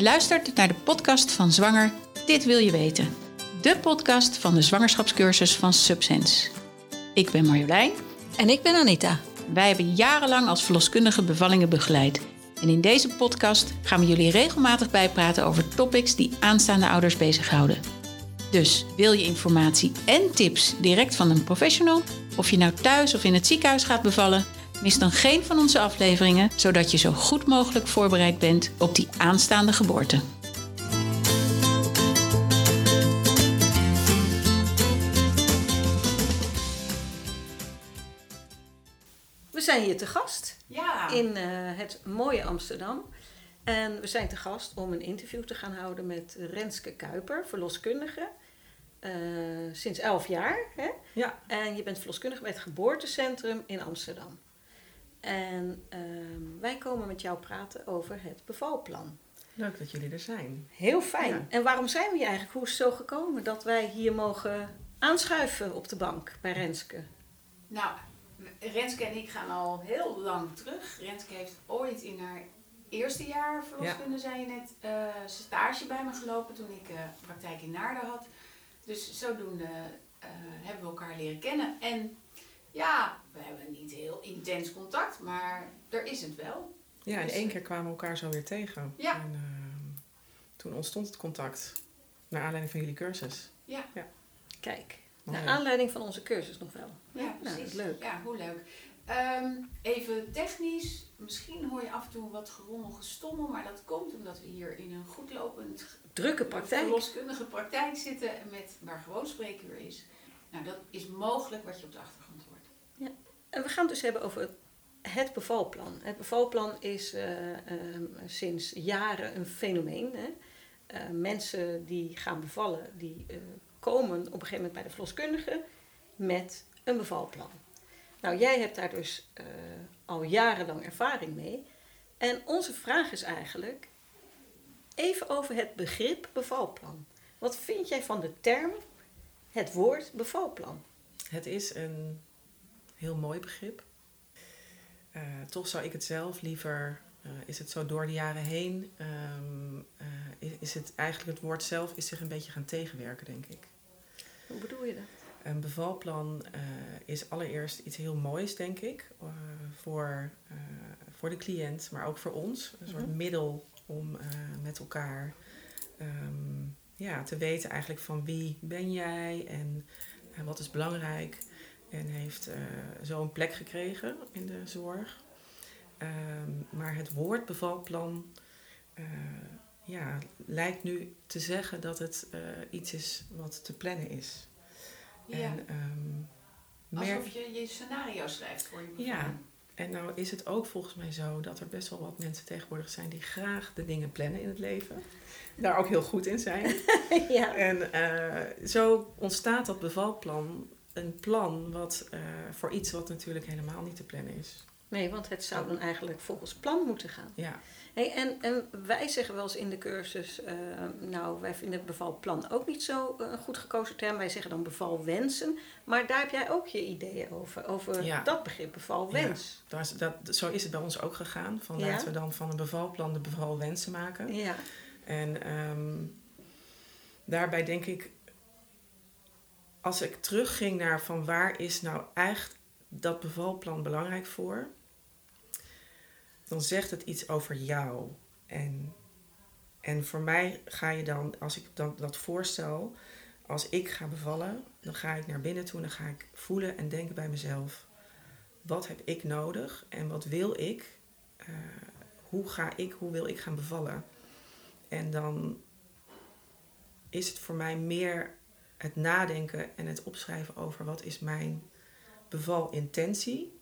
Je luistert naar de podcast van Zwanger Dit Wil Je Weten. De podcast van de zwangerschapscursus van Subsense. Ik ben Marjolein. En ik ben Anita. Wij hebben jarenlang als verloskundige bevallingen begeleid. En in deze podcast gaan we jullie regelmatig bijpraten over topics die aanstaande ouders bezighouden. Dus wil je informatie en tips direct van een professional, of je nou thuis of in het ziekenhuis gaat bevallen, mis dan geen van onze afleveringen, zodat je zo goed mogelijk voorbereid bent op die aanstaande geboorte. We zijn hier te gast Ja. in eh, het mooie Amsterdam. En we zijn te gast om een interview te gaan houden met Renske Kuiper, verloskundige. eh, sinds 11 jaar. Hè? Ja, En je bent verloskundige bij het geboortecentrum in Amsterdam. En ehm, wij komen met jou praten over het bevalplan. leuk dat jullie er zijn. Heel fijn. Ja. En waarom zijn we hier eigenlijk? Hoe is het zo gekomen dat wij hier mogen aanschuiven op de bank bij Renske? Nou, Renske en ik gaan al heel lang terug. Renske heeft ooit in haar eerste jaar verloskunde, zei je net, eh, stage bij me gelopen toen ik eh, praktijk in Naarden had. Dus zodoende eh, hebben we elkaar leren kennen. En ja, we hebben niet heel intens contact, maar er is het wel. Ja, in Dus, één keer kwamen we elkaar zo weer tegen. Ja. En ehm, toen ontstond het contact. Naar aanleiding van jullie cursus. Kijk, Mooi. naar aanleiding van onze cursus nog wel. Ja, Nou, precies. dat is leuk. Ja, hoe leuk. Ehm, even technisch, misschien hoor je af en toe wat gerommel, gestommel, maar dat komt omdat we hier in een goedlopend Drukke praktijk. verloskundige praktijk zitten en met, waar gewoon spreekuur is. Nou, dat is mogelijk wat je op de achtergrond hoort. En we gaan het dus hebben over het bevalplan. Het bevalplan is eh, ehm, sinds jaren een fenomeen. Hè? Eh, mensen die gaan bevallen, die eh, komen op een gegeven moment bij de verloskundige met een bevalplan. Nou, jij hebt daar dus al jarenlang ervaring mee. En onze vraag is eigenlijk even over het begrip bevalplan. Wat vind jij van de term, het woord bevalplan? Het is een heel mooi begrip. Eh, toch zou ik het zelf liever, eh, is het zo door de jaren heen, ehm, eh, is, is het eigenlijk het woord zelf is zich een beetje gaan tegenwerken, denk ik. Hoe bedoel je dat? Een bevalplan is allereerst iets heel moois, denk ik, voor, voor de cliënt, maar ook voor ons. Een soort Mhm. middel om met elkaar ehm, ja, te weten eigenlijk van wie ben jij en eh, wat is belangrijk. En heeft eh, zo een plek gekregen in de zorg. Ehm, maar het woord bevalplan eh, ja, lijkt nu te zeggen dat het eh, iets is wat te plannen is. Ja, En, ehm, alsof je je scenario schrijft voor je Ja. en nou is het ook volgens mij zo dat er best wel wat mensen tegenwoordig zijn die graag de dingen plannen in het leven. Daar ook heel goed in zijn. ja. En zo ontstaat dat bevalplan een plan wat, eh, voor iets wat natuurlijk helemaal niet te plannen is. Nee, want het zou dan eigenlijk volgens plan moeten gaan. Ja, Hey, en, en wij zeggen wel eens in de cursus, eh, nou, wij vinden bevalplan ook niet zo eh, een goed gekozen term. Wij zeggen dan bevalwensen. Maar daar heb jij ook je ideeën over, over Ja. dat begrip bevalwens. is, dat, zo is het bij ons ook gegaan. Van Ja. laten we dan van een bevalplan de bevalwensen maken. Ja. En ehm, daarbij denk ik, als ik terugging naar van waar is nou echt dat bevalplan belangrijk voor, dan zegt het iets over jou. En, en voor mij ga je dan, als ik dan dat voorstel, als ik ga bevallen, dan ga ik naar binnen toe en dan ga ik voelen en denken bij mezelf, wat heb ik nodig en wat wil ik? Eh, hoe ga ik, hoe wil ik gaan bevallen? En dan is het voor mij meer het nadenken en het opschrijven over wat is mijn bevalintentie.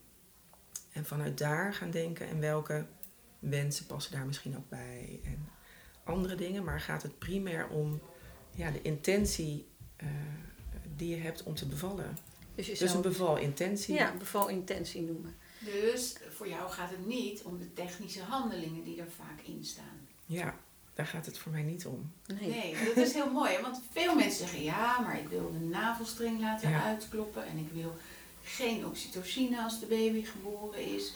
En vanuit daar gaan denken en welke wensen passen daar misschien ook bij. En andere dingen. Maar gaat het primair om ja, de intentie eh, die je hebt om te bevallen. Dus je Dus een bevalintentie. ja, bevalintentie noemen. Dus voor jou gaat het niet om de technische handelingen die er vaak in staan. Ja, daar gaat het voor mij niet om. Nee. Nee, dat is heel mooi. hè, Want veel mensen zeggen ja, maar ik wil de navelstreng laten Ja. uitkloppen en ik wil geen oxytocine als de baby geboren is.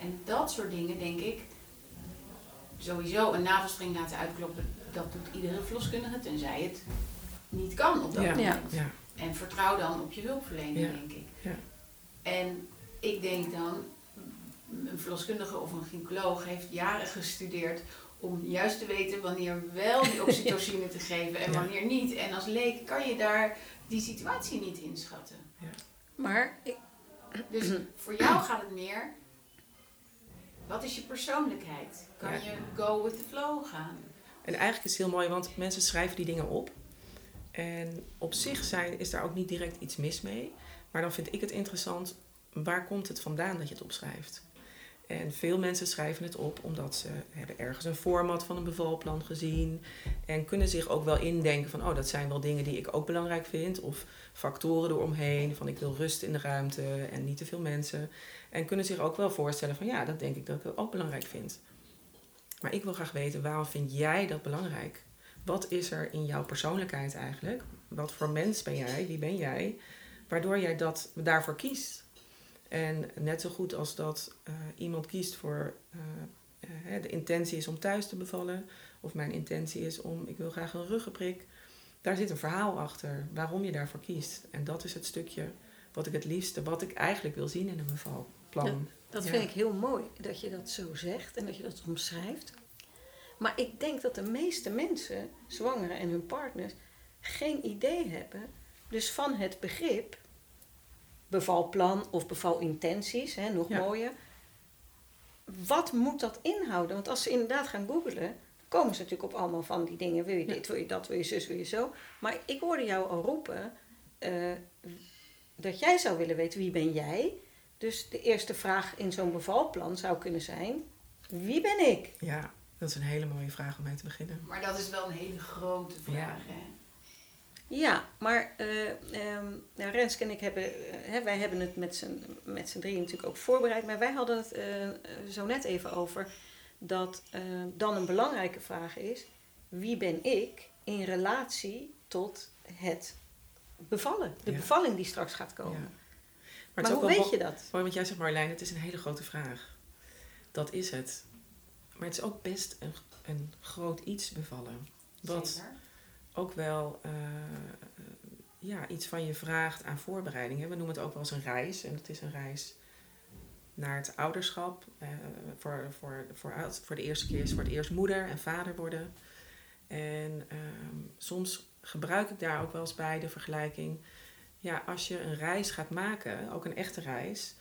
En dat soort dingen, denk ik, sowieso een navelstreng laten uitkloppen, dat doet iedere verloskundige, tenzij het niet kan op dat Ja. moment. Ja. Ja. En vertrouw dan op je hulpverlening, Ja. denk ik. Ja. En ik denk dan, een verloskundige of een gynaecoloog heeft jaren gestudeerd om juist te weten wanneer wel die oxytocine te geven en Ja. wanneer niet. En als leek kan je daar die situatie niet inschatten. Maar ik, Dus voor jou gaat het meer, wat is je persoonlijkheid? Kan Ja. je go with the flow gaan? En eigenlijk is het heel mooi, want mensen schrijven die dingen op. En op zich zijn, is daar ook niet direct iets mis mee. Maar dan vind ik het interessant, waar komt het vandaan dat je het opschrijft? En veel mensen schrijven het op omdat ze hebben ergens een format van een bevalplan gezien. En kunnen zich ook wel indenken van, oh dat zijn wel dingen die ik ook belangrijk vind. Of factoren eromheen, van ik wil rust in de ruimte en niet te veel mensen. En kunnen zich ook wel voorstellen van, ja dat denk ik dat ik ook belangrijk vind. Maar ik wil graag weten, waarom vind jij dat belangrijk? Wat is er in jouw persoonlijkheid eigenlijk? Wat voor mens ben jij? Wie ben jij? Waardoor jij dat, daarvoor kiest. En net zo goed als dat eh, iemand kiest voor eh, eh, de intentie is om thuis te bevallen, of mijn intentie is om ik wil graag een ruggenprik. Daar zit een verhaal achter waarom je daarvoor kiest. En dat is het stukje wat ik het liefste, wat ik eigenlijk wil zien in een bevalplan. dat Ja. vind ik heel mooi dat je dat zo zegt en dat je dat omschrijft. Maar ik denk dat de meeste mensen, zwangeren en hun partners, geen idee hebben. Dus van het begrip bevalplan of bevalintenties, hè, nog Ja. mooier. Wat moet dat inhouden? Want als ze inderdaad gaan googlen, komen ze natuurlijk op allemaal van die dingen. Wil je Ja. dit, wil je dat, wil je zus, wil je zo. Maar ik hoorde jou al roepen eh, dat jij zou willen weten wie ben jij. Dus de eerste vraag in zo'n bevalplan zou kunnen zijn: wie ben ik? Ja, dat is een hele mooie vraag om mee te beginnen. Maar dat is wel een hele grote vraag. Hè? Ja, maar eh ehm, nou, Renske en ik hebben, eh, hè, wij hebben het met z'n, met z'n drieën natuurlijk ook voorbereid, maar wij hadden het eh, zo net even over dat eh, dan een belangrijke vraag is: wie ben ik in relatie tot het bevallen, de Ja. bevalling die straks gaat Ja. komen? Maar, Maar, hoe weet je dat? Mooi, want jij zegt Marjolein, het is een hele grote vraag. Dat is het. Maar het is ook best een, een groot iets bevallen. Wat Zeker. Ook wel eh, ja, iets van je vraagt aan voorbereiding. hè. We noemen het ook wel eens een reis. En het is een reis naar het ouderschap. eh, voor, voor, voor, voor de eerste keer is voor het eerst moeder en vader worden. En ehm, soms gebruik ik daar ook wel eens bij de vergelijking. Ja, als je een reis gaat maken, ook een echte reis.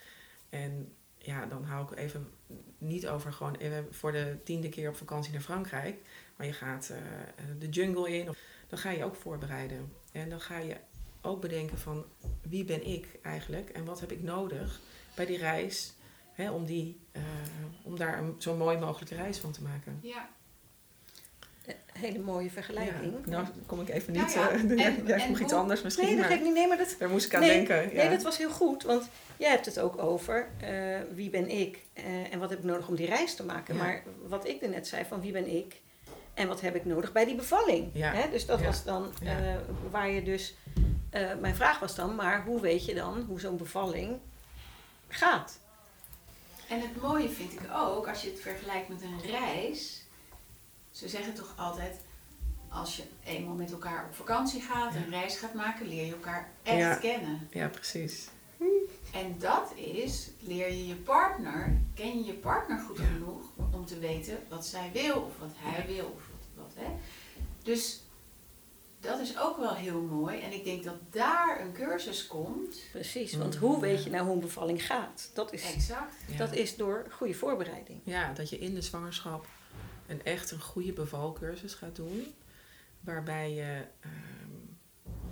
En ja, dan hou ik even niet over gewoon voor de tiende keer op vakantie naar Frankrijk. Maar je gaat eh, de jungle in. Of, dan ga je ook voorbereiden. En dan ga je ook bedenken van wie ben ik eigenlijk en wat heb ik nodig bij die reis. Hè, om, die, eh, om daar een zo mooi mogelijke reis van te maken. Ja. Een hele mooie vergelijking. Ja, nou kom ik even Ja, niet. ja. eh, En- jij en vroeg iets hoe- anders misschien. Nee, dat maar geeft niet. Nee, maar dat, daar moest ik aan nee, denken. Ja. Nee, dat was heel goed, want jij hebt het ook over eh, wie ben ik eh, en wat heb ik nodig om die reis te maken. Ja. Maar wat ik er net zei van wie ben ik en wat heb ik nodig bij die bevalling. Ja. Hè? Dus dat Ja. was dan eh, waar je dus. eh, mijn vraag was dan, maar hoe weet je dan hoe zo'n bevalling gaat? En het mooie vind ik ook, als je het vergelijkt met een reis. Ze zeggen toch altijd, als je eenmaal met elkaar op vakantie gaat, Ja. een reis gaat maken, leer je elkaar echt Ja. kennen. ja, precies. En dat is, leer je je partner, ken je je partner goed Ja. genoeg om te weten wat zij wil of wat hij wil hè. Dus dat is ook wel heel mooi. En ik denk dat daar een cursus komt. Precies, want Mm, hoe weet ja. je nou hoe een bevalling gaat? Dat is, Exact. Ja. dat is door goede voorbereiding. Ja, dat je in de zwangerschap een echt een goede bevalcursus gaat doen. Waarbij je ehm,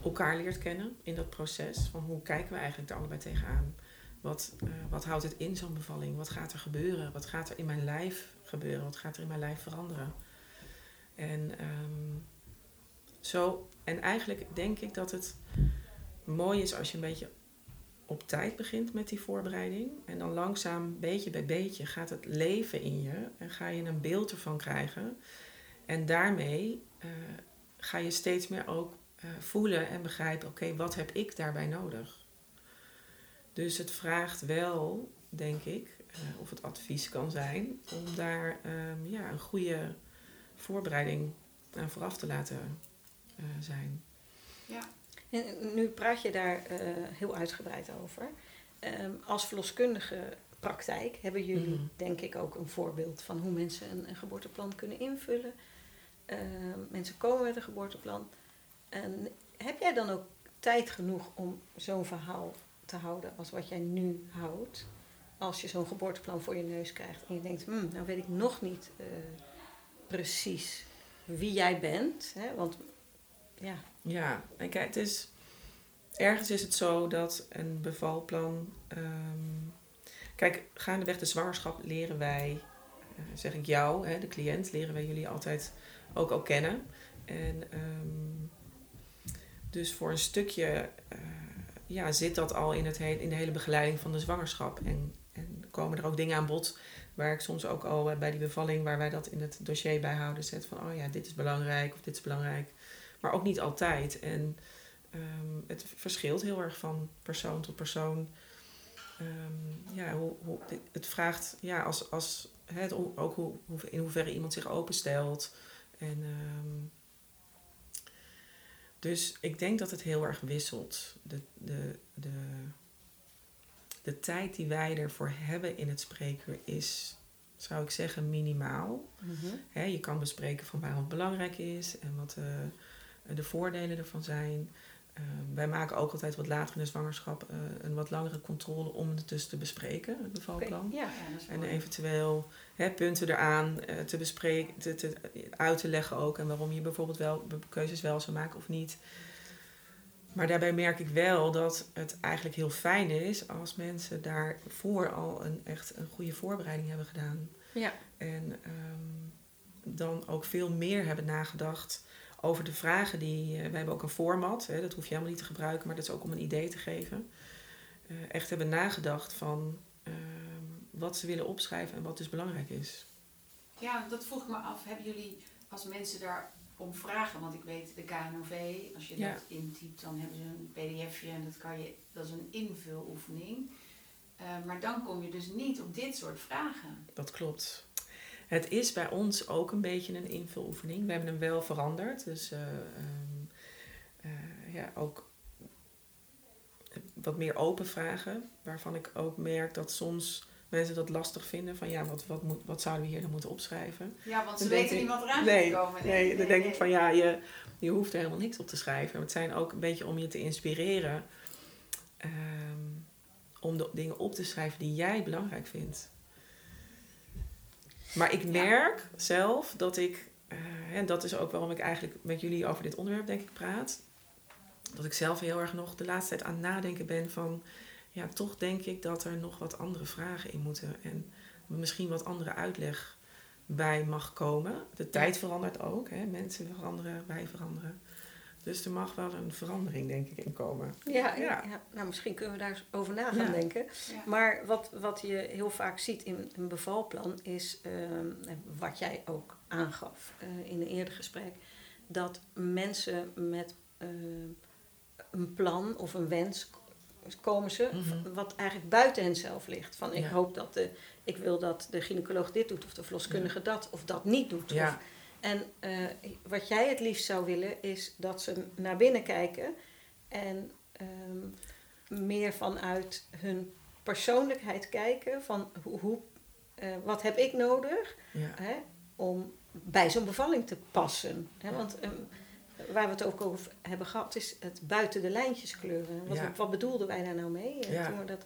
elkaar leert kennen in dat proces. Van hoe kijken we eigenlijk er allebei tegenaan? Wat, eh, wat houdt het in zo'n bevalling? Wat gaat er gebeuren? Wat gaat er in mijn lijf gebeuren? Wat gaat er in mijn lijf veranderen? En ehm, zo, en eigenlijk denk ik dat het mooi is als je een beetje op tijd begint met die voorbereiding. En dan langzaam, beetje bij beetje, gaat het leven in je. En ga je een beeld ervan krijgen. En daarmee eh, ga je steeds meer ook eh, voelen en begrijpen: oké, wat heb ik daarbij nodig? Dus het vraagt wel, denk ik, eh, of het advies kan zijn om daar ehm, ja, een goede voorbereiding aan vooraf te laten eh, zijn. Ja. En nu praat je daar eh, heel uitgebreid over. Ehm, als verloskundige praktijk hebben jullie, Mhm. denk ik, ook een voorbeeld van hoe mensen een, een geboorteplan kunnen invullen. Ehm, mensen komen met een geboorteplan. En heb jij dan ook tijd genoeg om zo'n verhaal te houden als wat jij nu houdt? Als je zo'n geboorteplan voor je neus krijgt en je denkt, hmm, nou weet ik nog niet eh, precies wie jij bent. Hè? Want ja, Ja, kijk, het is, ergens is het zo dat een bevalplan. ehm, kijk, gaandeweg de zwangerschap leren wij, eh, zeg ik jou, hè, de cliënt, leren wij jullie altijd ook al kennen. En ehm, dus voor een stukje eh, ja, zit dat al in, het he- in de hele begeleiding van de zwangerschap. En, en komen er ook dingen aan bod waar ik soms ook al eh, bij die bevalling, waar wij dat in het dossier bijhouden, zet van, oh ja, dit is belangrijk of dit is belangrijk. Maar ook niet altijd. En ehm, het verschilt heel erg van persoon tot persoon. Ehm, ja, hoe, hoe, het vraagt, ja, als, als, het, ook hoe, in hoeverre iemand zich openstelt. En, ehm, dus ik denk dat het heel erg wisselt. De, de, de, de tijd die wij ervoor hebben in het spreekuur is, zou ik zeggen, minimaal. Hè, je kan bespreken van waarom het belangrijk is en wat eh, de voordelen ervan zijn. Eh, wij maken ook altijd wat later in de zwangerschap eh, een wat langere controle om het dus te bespreken, het bevalplan. ja. Ja, En eventueel hè, punten eraan eh, te bespreken, te, te, uit te leggen ook. En waarom je bijvoorbeeld wel keuzes wel zou maken of niet. Maar daarbij merk ik wel dat het eigenlijk heel fijn is als mensen daarvoor al een, echt een goede voorbereiding hebben gedaan. Ja. En ehm, dan ook veel meer hebben nagedacht over de vragen die. eh, we hebben ook een format, hè, dat hoef je helemaal niet te gebruiken, maar dat is ook om een idee te geven. Eh, echt hebben nagedacht van ehm, wat ze willen opschrijven en wat dus belangrijk is. Ja, dat vroeg ik me af. Hebben jullie als mensen daar om vragen? Want ik weet, de KNOV, als je Ja. dat intypt, dan hebben ze een pdfje en dat, kan je, dat is een invuloefening. Eh, maar dan kom je dus niet op dit soort vragen. Dat klopt. Het is bij ons ook een beetje een invuloefening. We hebben hem wel veranderd. Dus eh, ehm, eh, ja, ook wat meer open vragen. Waarvan ik ook merk dat soms mensen dat lastig vinden. Van ja, wat, wat, moet, wat zouden we hier dan moeten opschrijven? Ja, want ze Dan weten niet wat eraan nee, gaat komen. Nee, dan denk ik van ja, je, je hoeft er helemaal niks op te schrijven. Het zijn ook een beetje om je te inspireren. ehm, om de dingen op te schrijven die jij belangrijk vindt. Maar ik merk zelf dat ik, eh, en dat is ook waarom ik eigenlijk met jullie over dit onderwerp denk ik praat. Dat ik zelf heel erg nog de laatste tijd aan het nadenken ben van, ja, toch denk ik dat er nog wat andere vragen in moeten. En misschien wat andere uitleg bij mag komen. De tijd verandert ook, hè? mensen veranderen, wij veranderen. Dus er mag wel een verandering, denk ik, in komen. Ja, Ja. ja. nou misschien kunnen we daar over na gaan Ja. denken. Ja. Maar wat, wat je heel vaak ziet in een bevalplan is, ehm, wat jij ook aangaf eh, in een eerder gesprek, dat mensen met ehm, een plan of een wens komen ze, Mhm. wat eigenlijk buiten hen zelf ligt. Van ik Ja. hoop dat de, ik wil dat de gynaecoloog dit doet of de verloskundige dat of dat niet doet. Ja. Of, en eh, wat jij het liefst zou willen is dat ze naar binnen kijken en ehm, meer vanuit hun persoonlijkheid kijken van hoe, hoe, eh, wat heb ik nodig hè, om bij zo'n bevalling te passen. Hè? Want ehm, waar we het ook over hebben gehad is het buiten de lijntjes kleuren. Wat, Ja. wat bedoelden wij daar nou mee? eh, Ja. toen we dat,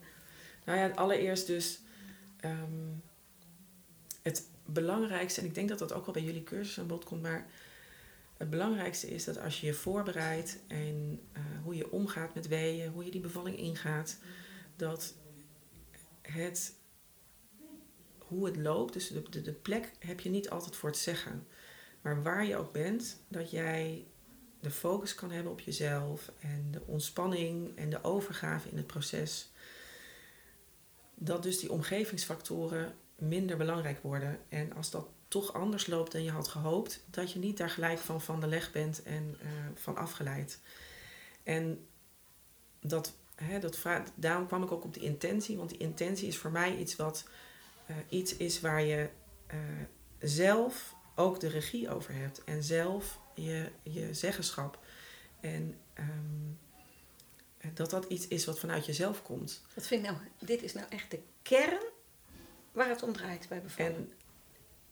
Nou ja, allereerst dus ehm, het belangrijkste, en ik denk dat dat ook wel bij jullie cursus aan bod komt, maar het belangrijkste is dat als je je voorbereidt en eh, hoe je omgaat met weeën, hoe je die bevalling ingaat, dat het, hoe het loopt, dus de, de, de plek heb je niet altijd voor het zeggen. Maar waar je ook bent, dat jij de focus kan hebben op jezelf en de ontspanning en de overgave in het proces dat dus die omgevingsfactoren minder belangrijk worden. En als dat toch anders loopt dan je had gehoopt, dat je niet daar gelijk van van de leg bent en eh, van afgeleid. En dat, hè, dat daarom kwam ik ook op die intentie, want die intentie is voor mij iets wat eh, iets is waar je eh, zelf ook de regie over hebt en zelf je, je zeggenschap. En ehm, dat dat iets is wat vanuit jezelf komt. Wat vind ik nou, dit is nou echt de kern waar het om draait bij bevallen. En,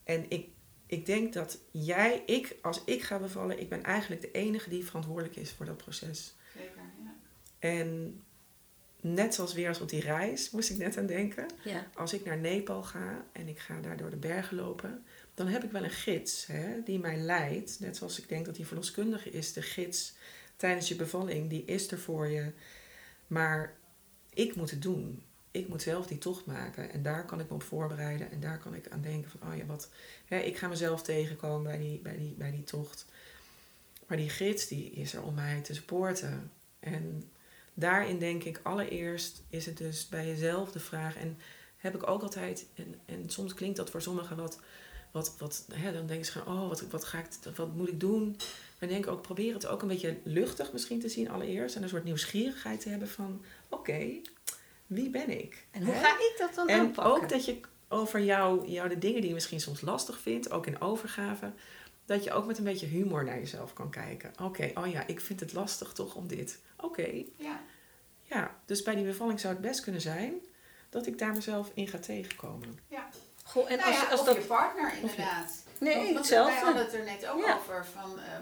en ik, ik denk dat jij, ik, als ik ga bevallen, ik ben eigenlijk de enige die verantwoordelijk is voor dat proces. Zeker, ja. En net zoals weer als op die reis, moest ik net aan denken. Ja. Als ik naar Nepal ga en ik ga daar door de bergen lopen, dan heb ik wel een gids hè, die mij leidt. Net zoals ik denk dat die verloskundige is, de gids tijdens je bevalling, die is er voor je. Maar ik moet het doen. Ik moet zelf die tocht maken. En daar kan ik me op voorbereiden. En daar kan ik aan denken van, oh ja, wat... Hè, ik ga mezelf tegenkomen bij die, bij, die, bij die tocht. Maar die gids, die is er om mij te supporten. En daarin denk ik, allereerst is het dus bij jezelf de vraag. En heb ik ook altijd, en, en soms klinkt dat voor sommigen wat... wat, wat hè, dan denken ze van, oh, wat, wat, ga ik, wat moet ik doen? Maar denk ook, probeer het ook een beetje luchtig misschien te zien allereerst. En een soort nieuwsgierigheid te hebben van, oké, wie ben ik? En hoe Hè? ga ik dat dan En aanpakken? ook dat je over jou, jou de dingen die je misschien soms lastig vindt, ook in overgave, dat je ook met een beetje humor naar jezelf kan kijken. Oké, oh ja, ik vind het lastig toch om dit. Oké, Ja, ja. Dus bij die bevalling zou het best kunnen zijn dat ik daar mezelf in ga tegenkomen. ja. Goh, en nou als, ja, als of dat... je partner inderdaad. Nee, Want hetzelfde. Wij hadden het er net ook Ja. over van eh,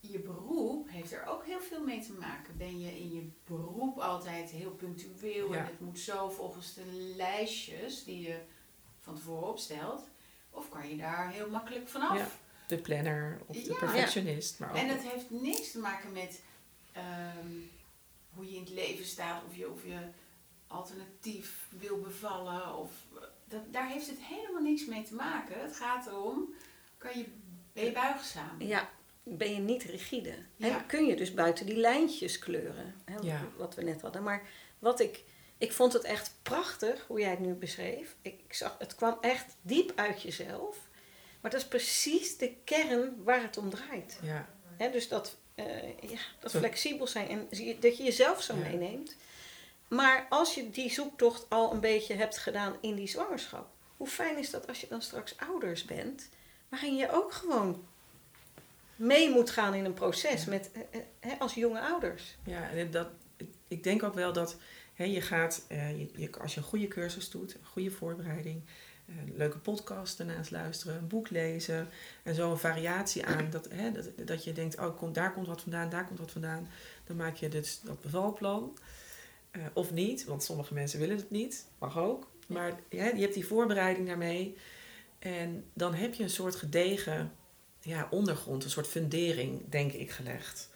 je beroep heeft er ook heel veel mee te maken. Ben je in je beroep altijd heel punctueel Ja. en het moet zo volgens de lijstjes die je van tevoren opstelt? Of kan je daar heel makkelijk vanaf? Ja. De planner of de perfectionist. Maar ook En het heeft niks te maken met ehm, hoe je in het leven staat, of je, of je alternatief wil bevallen. Of, dat, daar heeft het helemaal niks mee te maken. Het gaat erom, kan je, ben je buigzaam? Ja, ben je niet rigide. Ja. En kun je dus buiten die lijntjes kleuren. Hè, Ja. Wat we net hadden. Maar wat ik... Ik vond het echt prachtig hoe jij het nu beschreef. Ik, ik zag, het kwam echt diep uit jezelf. Maar dat is precies de kern waar het om draait. Ja, Hè, dus dat, eh, ja, dat flexibel zijn en zie- dat je jezelf zo Ja. meeneemt. Maar als je die zoektocht al een beetje hebt gedaan in die zwangerschap, hoe fijn is dat als je dan straks ouders bent, waarin je ook gewoon mee moet gaan in een proces met, eh, eh, hè, als jonge ouders. ja en dat, ik denk ook wel dat hè, je gaat, eh, je, je- als je een goede cursus doet, een goede voorbereiding, eh, een leuke podcast daarnaast luisteren, een boek lezen en zo een variatie aan, dat, hè, dat, dat je denkt, oh komt, daar komt wat vandaan, daar komt wat vandaan, dan maak je dus dat bevalplan. Eh, of niet, want sommige mensen willen het niet, mag ook. Maar ja, je hebt die voorbereiding daarmee. En dan heb je een soort gedegen ja, ondergrond, een soort fundering, denk ik, gelegd.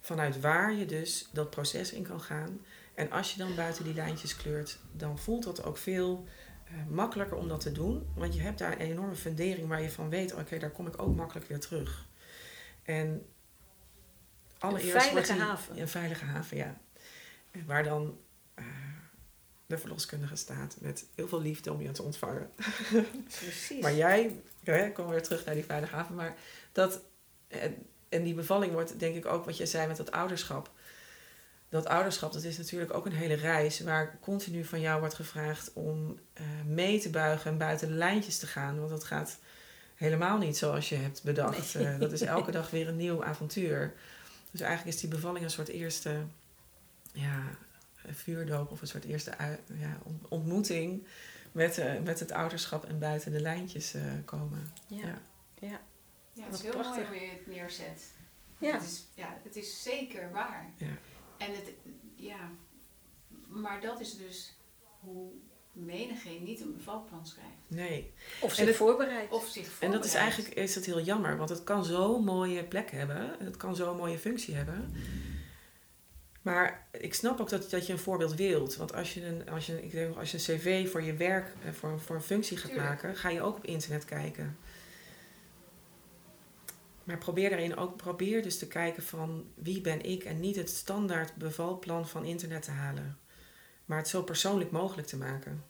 Vanuit waar je dus dat proces in kan gaan. En als je dan buiten die lijntjes kleurt, dan voelt dat ook veel eh, makkelijker om dat te doen. Want je hebt daar een enorme fundering waar je van weet, oké, daar kom ik ook makkelijk weer terug. En allereerst veilige wordt die- haven. Een veilige haven, ja. Waar dan eh, de verloskundige staat met heel veel liefde om je te ontvangen. Precies. Maar jij, hè, kom weer terug naar die veilige haven. Maar dat, en, en die bevalling wordt denk ik ook wat je zei met dat ouderschap. Dat ouderschap, dat is natuurlijk ook een hele reis waar continu van jou wordt gevraagd om eh, mee te buigen en buiten de lijntjes te gaan. Want dat gaat helemaal niet zoals je hebt bedacht. Nee. Eh, dat is elke dag weer een nieuw avontuur. Dus eigenlijk is die bevalling een soort eerste ja, vuurdoop of een soort eerste ja, ont- ontmoeting met, eh, met het ouderschap en buiten de lijntjes eh, komen. ja. Ja. Ja. Ja, het is heel prachtig. mooi hoe je het neerzet. Ja. Het is, ja, het is zeker waar. Ja. En het, ja, maar dat is dus hoe menigeen niet een bevalplan schrijft. Nee. Of zich het- voorbereid. Of zich En dat is voorbereidt. eigenlijk is het heel jammer, want het kan zo'n mooie plek hebben. Het kan zo'n mooie functie hebben. Maar ik snap ook dat, dat je een voorbeeld wilt. Want als je een, als je, ik denk, als je een cv voor je werk, eh, voor, voor een functie gaat Tuurlijk. maken, ga je ook op internet kijken. Maar probeer daarin ook, probeer dus te kijken van wie ben ik en niet het standaard bevalplan van internet te halen. Maar het zo persoonlijk mogelijk te maken.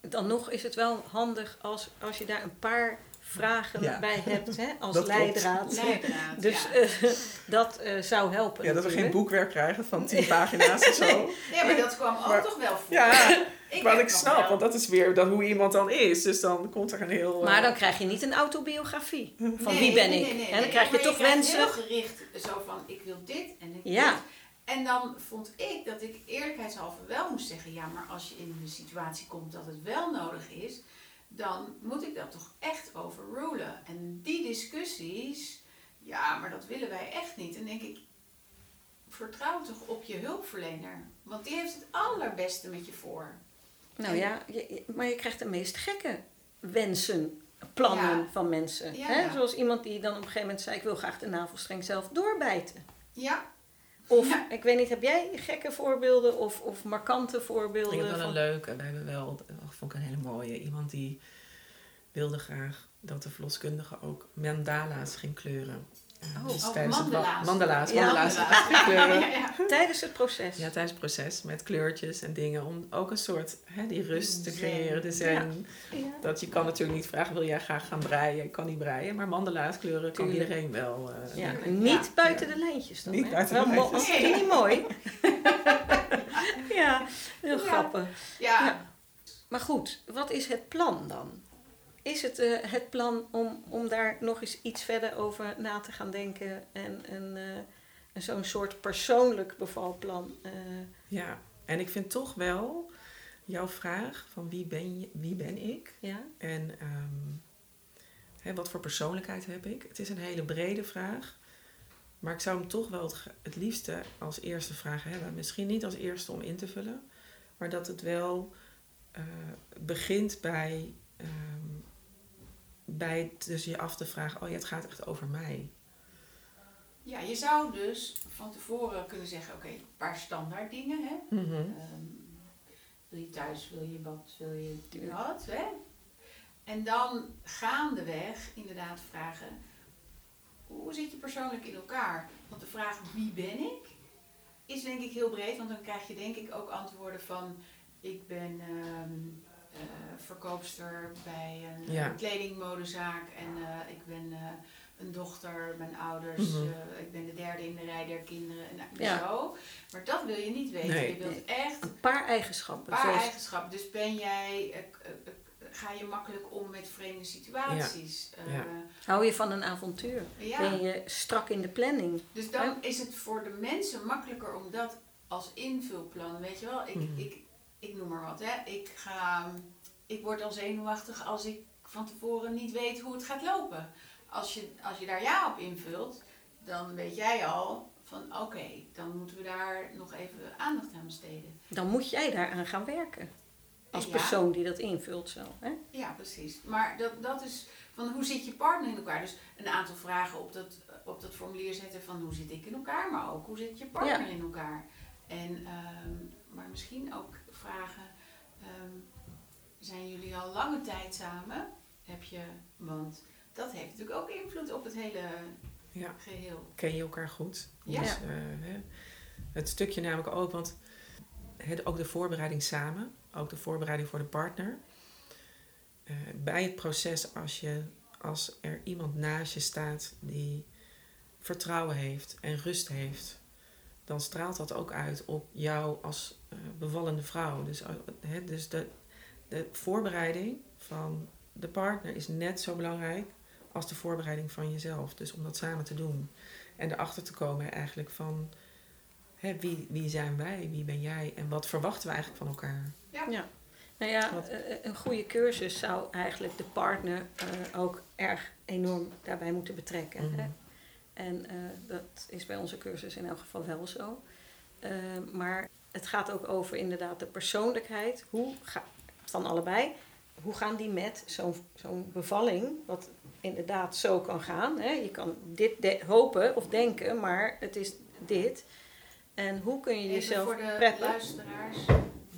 Dan nog is het wel handig als, als je daar een paar vragen Ja. bij hebt hè, als Dat leidraad. Leidraad, Dus ja. eh, dat eh, zou helpen. Ja, dat we geen boekwerk krijgen van tien pagina's of zo. ja, maar dat kwam ook toch wel voor. Ja, Ik Wat ik snap, wel- want dat is weer dan hoe iemand dan is. Dus dan komt er een heel... eh, Maar dan krijg je niet een autobiografie. Van Nee, wie ben nee, ik? nee, nee, en dan nee. krijg je Maar toch krijgt wensen. heel gericht zo van, ik wil dit en ik wil Ja. dit. En dan vond ik dat ik eerlijkheidshalve wel moest zeggen, ja, maar als je in de situatie komt dat het wel nodig is, dan moet ik dat toch echt overrulen. En die discussies, ja, maar dat willen wij echt niet. En denk ik, vertrouw toch op je hulpverlener. Want die heeft het allerbeste met je voor. Nou ja, je- maar je krijgt de meest gekke wensen, plannen Ja. van mensen. Ja, hè? ja. Zoals iemand die dan op een gegeven moment zei: Ik wil graag de navelstreng zelf doorbijten. Ja, Of, Ja. ik weet niet, heb jij gekke voorbeelden of, of markante voorbeelden? Ik heb wel een leuke. We hebben wel, dat vond ik een hele mooie. Iemand die wilde graag dat de verloskundige ook mandala's ging kleuren. Oh, dus oh, tijdens het wa- mandala's. Mandala's, Ja, mandala's kleuren. Ja, ja. Tijdens het proces. Ja, tijdens het proces met kleurtjes en dingen. Om ook een soort, hè, die rust te creëren, de zen. Ja. Dat je kan natuurlijk niet vragen, wil jij graag gaan breien? Ik kan niet breien, maar mandala's kleuren kan Tuurlijk. iedereen wel. eh, Ja, en niet Ja. buiten Ja. de lijntjes dan. Niet hè? buiten Wel de lijntjes. Je niet mooi? ja, heel Ja. grappig. ja. Ja. Maar goed, wat is het plan dan? Is het eh, het plan om, om daar nog eens iets verder over na te gaan denken en, en, en zo'n soort persoonlijk bevalplan? eh, Ja, en ik vind toch wel jouw vraag van wie ben, je, wie ben ik? ja? En ehm, hè, wat voor persoonlijkheid heb ik? Het is een hele brede vraag. Maar ik zou hem toch wel het, het liefste als eerste vraag hebben. Misschien niet als eerste om in te vullen. Maar dat het wel begint bij, ehm, bij dus je af te vragen... Oh ja, het gaat echt over mij. Ja, je zou dus van tevoren kunnen zeggen, oké, een paar standaard dingen. Hè? Mhm. Ehm, wil je thuis, wil je wat, wil je wat, hè? En dan gaandeweg inderdaad vragen, hoe zit je persoonlijk in elkaar? Want de vraag wie ben ik, is denk ik heel breed, want dan krijg je denk ik ook antwoorden van, ik ben ehm, eh, verkoopster bij een Ja. eh, kledingmodezaak en eh, ik ben eh, een dochter, mijn ouders, Mhm. eh, ik ben de derde in de rij der kinderen en nou, Ja. zo. Maar dat wil je niet weten. Nee. Je wilt echt Een paar een eigenschappen. paar zoals- eigenschappen. Dus ben jij, eh, eh, eh, ga je makkelijk om met vreemde situaties? Eh, Ja. Hou je van een avontuur? ja. Ben je strak in de planning? Dus dan is het voor de mensen makkelijker om dat als invulplan, weet je wel? Ik, Mhm. ik, ik noem maar wat, hè. Ik, ga, ik word al zenuwachtig als ik van tevoren niet weet hoe het gaat lopen. Als je, als je daar ja op invult, dan weet jij al van oké, dan moeten we daar nog even aandacht aan besteden. Dan moet jij daaraan gaan werken. Als Ja. persoon die dat invult zo. Hè? Ja, precies. Maar dat, dat is van hoe zit je partner in elkaar? Dus een aantal vragen op dat, op dat formulier zetten van hoe zit ik in elkaar, maar ook hoe zit je partner Ja. in elkaar? En, ehm, maar misschien ook vragen, ehm, zijn jullie al lange tijd samen? Heb je, want dat heeft natuurlijk ook invloed op het hele Ja. geheel. ken je elkaar goed. Ja. Dus, eh, hè, het stukje namelijk ook, want ook de voorbereiding samen, ook de voorbereiding voor de partner. Eh, bij het proces, als, je, als er iemand naast je staat die vertrouwen heeft en rust heeft, dan straalt dat ook uit op jou als eh, bevallende vrouw. Dus, eh, hè, dus de, de voorbereiding van de partner is net zo belangrijk als de voorbereiding van jezelf. Dus om dat samen te doen. En erachter te komen eigenlijk van hè, wie, wie zijn wij, wie ben jij en wat verwachten we eigenlijk van elkaar. Nou ja, Wat? eh, een goede cursus zou eigenlijk de partner eh, ook erg enorm daarbij moeten betrekken. Mhm. Hè? En eh, dat is bij onze cursus in elk geval wel zo. Eh, maar het gaat ook over inderdaad de persoonlijkheid. Hoe ga, van allebei. Hoe gaan die met zo'n zo'n bevalling, wat inderdaad zo kan gaan. Hè? Je kan dit de- hopen of denken, maar het is dit. En hoe kun je Even jezelf voor de preppen? luisteraars,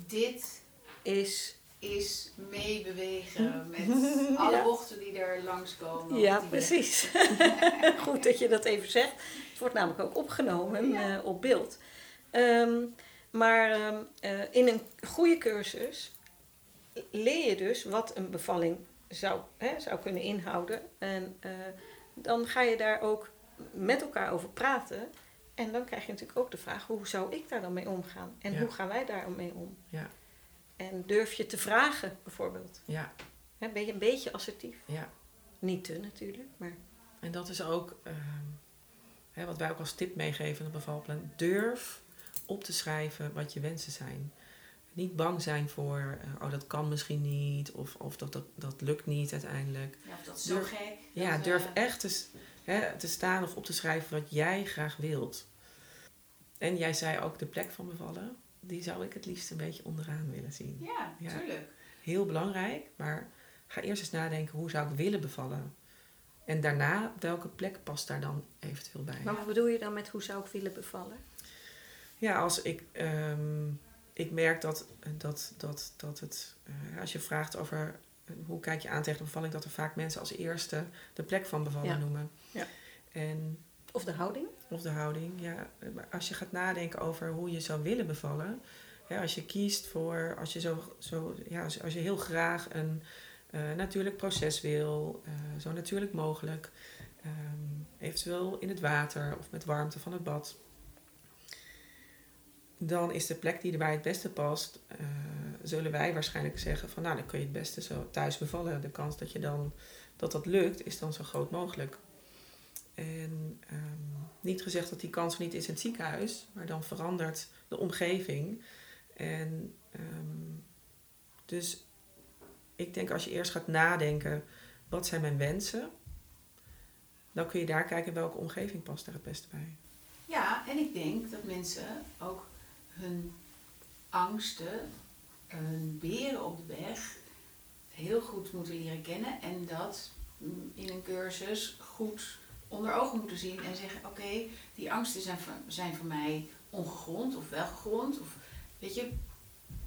dit Is is meebewegen met alle Ja. bochten die er langskomen. Ja, precies. Goed dat je dat even zegt. Het wordt namelijk ook opgenomen Ja. eh, op beeld. Ehm, maar ehm, eh, in een goede cursus leer je dus wat een bevalling zou, hè, zou kunnen inhouden. En eh, dan ga je daar ook met elkaar over praten. En dan krijg je natuurlijk ook de vraag, hoe zou ik daar dan mee omgaan? En Ja. hoe gaan wij daar mee om? Ja. En durf je te vragen, bijvoorbeeld. Ja, Hè, ben je een beetje assertief? ja. Niet te natuurlijk, maar En dat is ook ehm, hè, wat wij ook als tip meegeven in het bevalplan. Durf op te schrijven wat je wensen zijn. Niet bang zijn voor, eh, oh dat kan misschien niet, of, of dat, dat, dat lukt niet uiteindelijk. Ja, of dat is zo gek. Ja, dat, durf eh, echt te, hè, te staan of op te schrijven wat jij graag wilt. En jij zei ook de plek van bevallen, die zou ik het liefst een beetje onderaan willen zien. Ja, Ja. tuurlijk. Heel belangrijk, maar ga eerst eens nadenken hoe zou ik willen bevallen. En daarna, welke plek past daar dan eventueel bij? Maar wat bedoel je dan met hoe zou ik willen bevallen? Ja, als ik, ehm, ik merk dat, dat, dat, dat het, eh, als je vraagt over eh, hoe kijk je aan tegen de bevalling, dat er vaak mensen als eerste de plek van bevallen Ja. noemen. Ja. En, Of de houding? Of de houding, ja. Als je gaat nadenken over hoe je zou willen bevallen, als je kiest voor, als je, zo, zo, ja, als je heel graag een eh, natuurlijk proces wil, eh, zo natuurlijk mogelijk, ehm, eventueel in het water of met warmte van het bad dan is de plek die erbij het beste past, eh, zullen wij waarschijnlijk zeggen van nou dan kun je het beste zo thuis bevallen. De kans dat je dan dat dat lukt is dan zo groot mogelijk. En ehm, niet gezegd dat die kans niet is in het ziekenhuis, maar dan verandert de omgeving. En ehm, dus ik denk als je eerst gaat nadenken, wat zijn mijn wensen? Dan kun je daar kijken welke omgeving past daar het beste bij. Ja, en ik denk dat mensen ook hun angsten, hun beren op de weg heel goed moeten leren kennen en dat mm, in een cursus goed onder ogen moeten zien en zeggen: Oké, die angsten zijn voor, zijn voor mij ongegrond of wel gegrond. Of, weet je,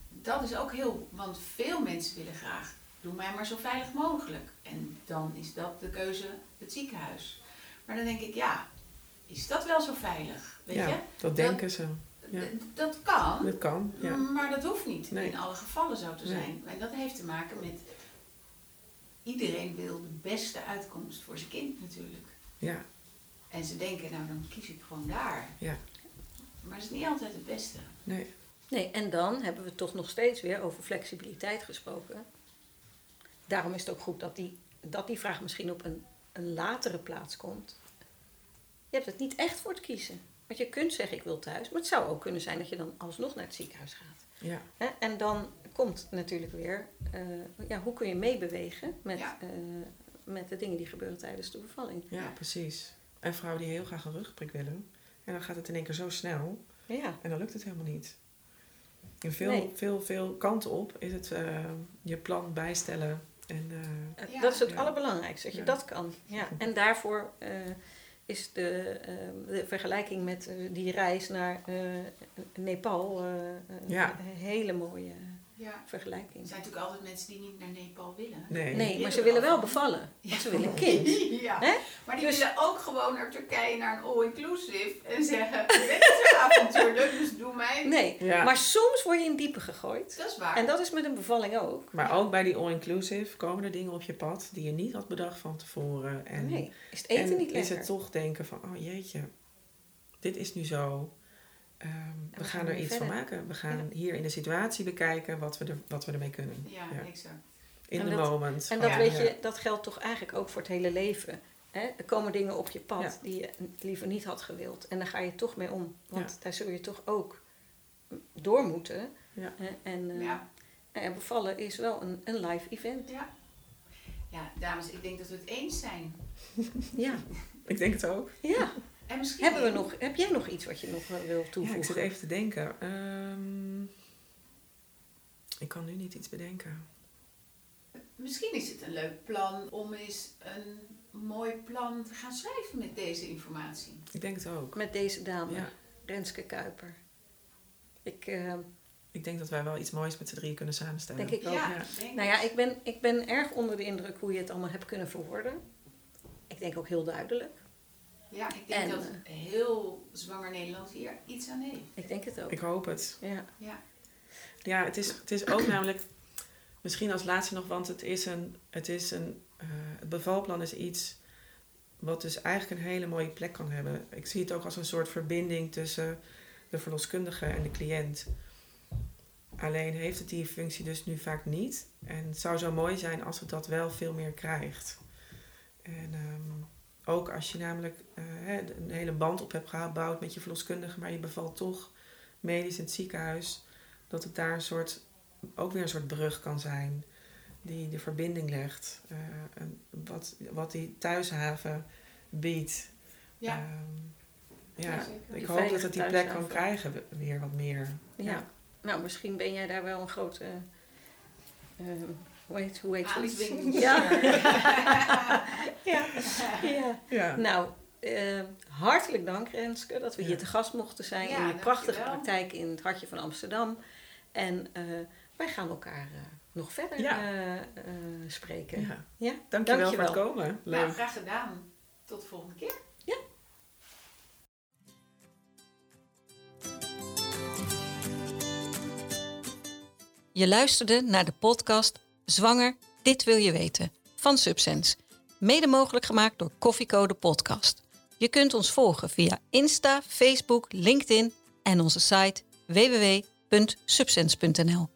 dat is ook heel, want veel mensen willen graag: doe mij maar zo veilig mogelijk. En dan is dat de keuze het ziekenhuis. Maar dan denk ik: ja, is dat wel zo veilig? Weet ja, je? dat denken ze. Ja. Dat kan, Dat kan, ja. maar dat hoeft niet Nee. in alle gevallen zo te Nee. zijn. En dat heeft te maken met iedereen wil de beste uitkomst voor zijn kind natuurlijk. Ja, En ze denken, nou dan kies ik gewoon daar. Ja. Maar dat is niet altijd het beste. nee. Nee, en dan hebben we toch nog steeds weer over flexibiliteit gesproken. Daarom is het ook goed dat die, dat die vraag misschien op een, een latere plaats komt. Je hebt het niet echt voor het kiezen. Want je kunt zeggen ik wil thuis, maar het zou ook kunnen zijn dat je dan alsnog naar het ziekenhuis gaat. Ja, Hè? En dan komt natuurlijk weer, eh, ja, hoe kun je meebewegen met, Ja. eh, met de dingen die gebeuren tijdens de bevalling. ja, precies. En vrouwen die heel graag een rugprik willen. En dan gaat het in één keer zo snel. Ja, En dan lukt het helemaal niet. In veel, Nee. veel, veel kanten op is het eh, je plan bijstellen. En, eh, Ja. dat is het Ja. allerbelangrijkste, dat je Ja. dat kan. Ja. En daarvoor eh, is de, de vergelijking met die reis naar eh, Nepal Ja. een hele mooie Ja. Er vergelijking. zijn natuurlijk altijd mensen die niet naar Nepal willen. nee. Nee, maar ze willen wel bevallen. Want ze willen een kind. ja. Hè? Maar die Dus- willen ook gewoon naar Turkije naar een all-inclusive en zeggen, ik ben niet zo avontuurlijk, dus doe mij. Nee, Ja. maar soms word je in diepe gegooid. Dat is waar. En dat is met een bevalling ook. Maar ook bij die all-inclusive komen er dingen op je pad die je niet had bedacht van tevoren. En, Nee, is het eten en niet is lekker? het toch denken van, oh jeetje, dit is nu zo. Ehm, we, we gaan gaan er iets van maken. We gaan hier in de situatie bekijken wat we, er, wat we ermee kunnen. Ja, Ja. exact. In En the dat- moment. En dat, weet ja, je, dat geldt toch eigenlijk ook voor het hele leven. Hè? Er komen dingen op je pad Ja. die je liever niet had gewild. En daar ga je toch mee om. Want daar zul je toch ook door moeten. Ja. Hè? En eh, Ja. ja, bevallen is wel een, een live event. Ja. ja, dames, ik denk dat we het eens zijn. Ja. Ik denk het ook. ja. En misschien Hebben we nog, heb jij nog iets wat je nog eh, wil Ja, toevoegen? ik zit even te denken. Ehm, ik kan nu niet iets bedenken. Misschien is het een leuk plan om eens een mooi plan te gaan schrijven met deze informatie. Ik denk het ook. Met deze dame, Ja. Renske Kuiper. Ik eh, Ik denk dat wij wel iets moois met z'n drieën kunnen samenstellen. denk ik ook. ja, ja. denk Nou ja, ik ben, ik ben erg onder de indruk hoe je het allemaal hebt kunnen verwoorden. Ik denk ook heel duidelijk. Ja, ik denk En, dat heel zwanger Nederland hier iets aan heeft. Ik denk het ook. Ik hoop het. Ja. Ja, Ja, het is, het is ook namelijk, misschien als laatste nog, want het is een, het is een, eh, het bevalplan is iets wat dus eigenlijk een hele mooie plek kan hebben. Ik zie het ook als een soort verbinding tussen de verloskundige en de cliënt. alleen heeft het die functie dus nu vaak niet. En het zou zo mooi zijn als het dat wel veel meer krijgt. En ehm, ook als je namelijk eh, een hele band op hebt gebouwd met je verloskundige, maar je bevalt toch medisch in het ziekenhuis, dat het daar een soort, ook weer een soort brug kan zijn die de verbinding legt. Uh, en wat, wat die thuishaven biedt. Ja. Ehm, ja, ik hoop dat het die plek kan krijgen weer wat meer. Ja. nou misschien ben jij daar wel een grote... Uh, hoe heet, hoe heet het? Ja. ja. ja. ja. Nou, uh, hartelijk dank Renske dat we hier te gast mochten zijn in je prachtige praktijk in het hartje van Amsterdam. En uh, wij gaan elkaar uh, nog verder spreken. Ja. Ja? Dankjewel, dankjewel voor het komen. Leuk. Nou, graag gedaan. Tot de volgende keer. Ja. Je luisterde naar de podcast Zwanger, dit wil je weten van Subsense. Mede mogelijk gemaakt door Koffiecode Podcast. Je kunt ons volgen via Insta, Facebook, LinkedIn en onze site www.subsense.nl.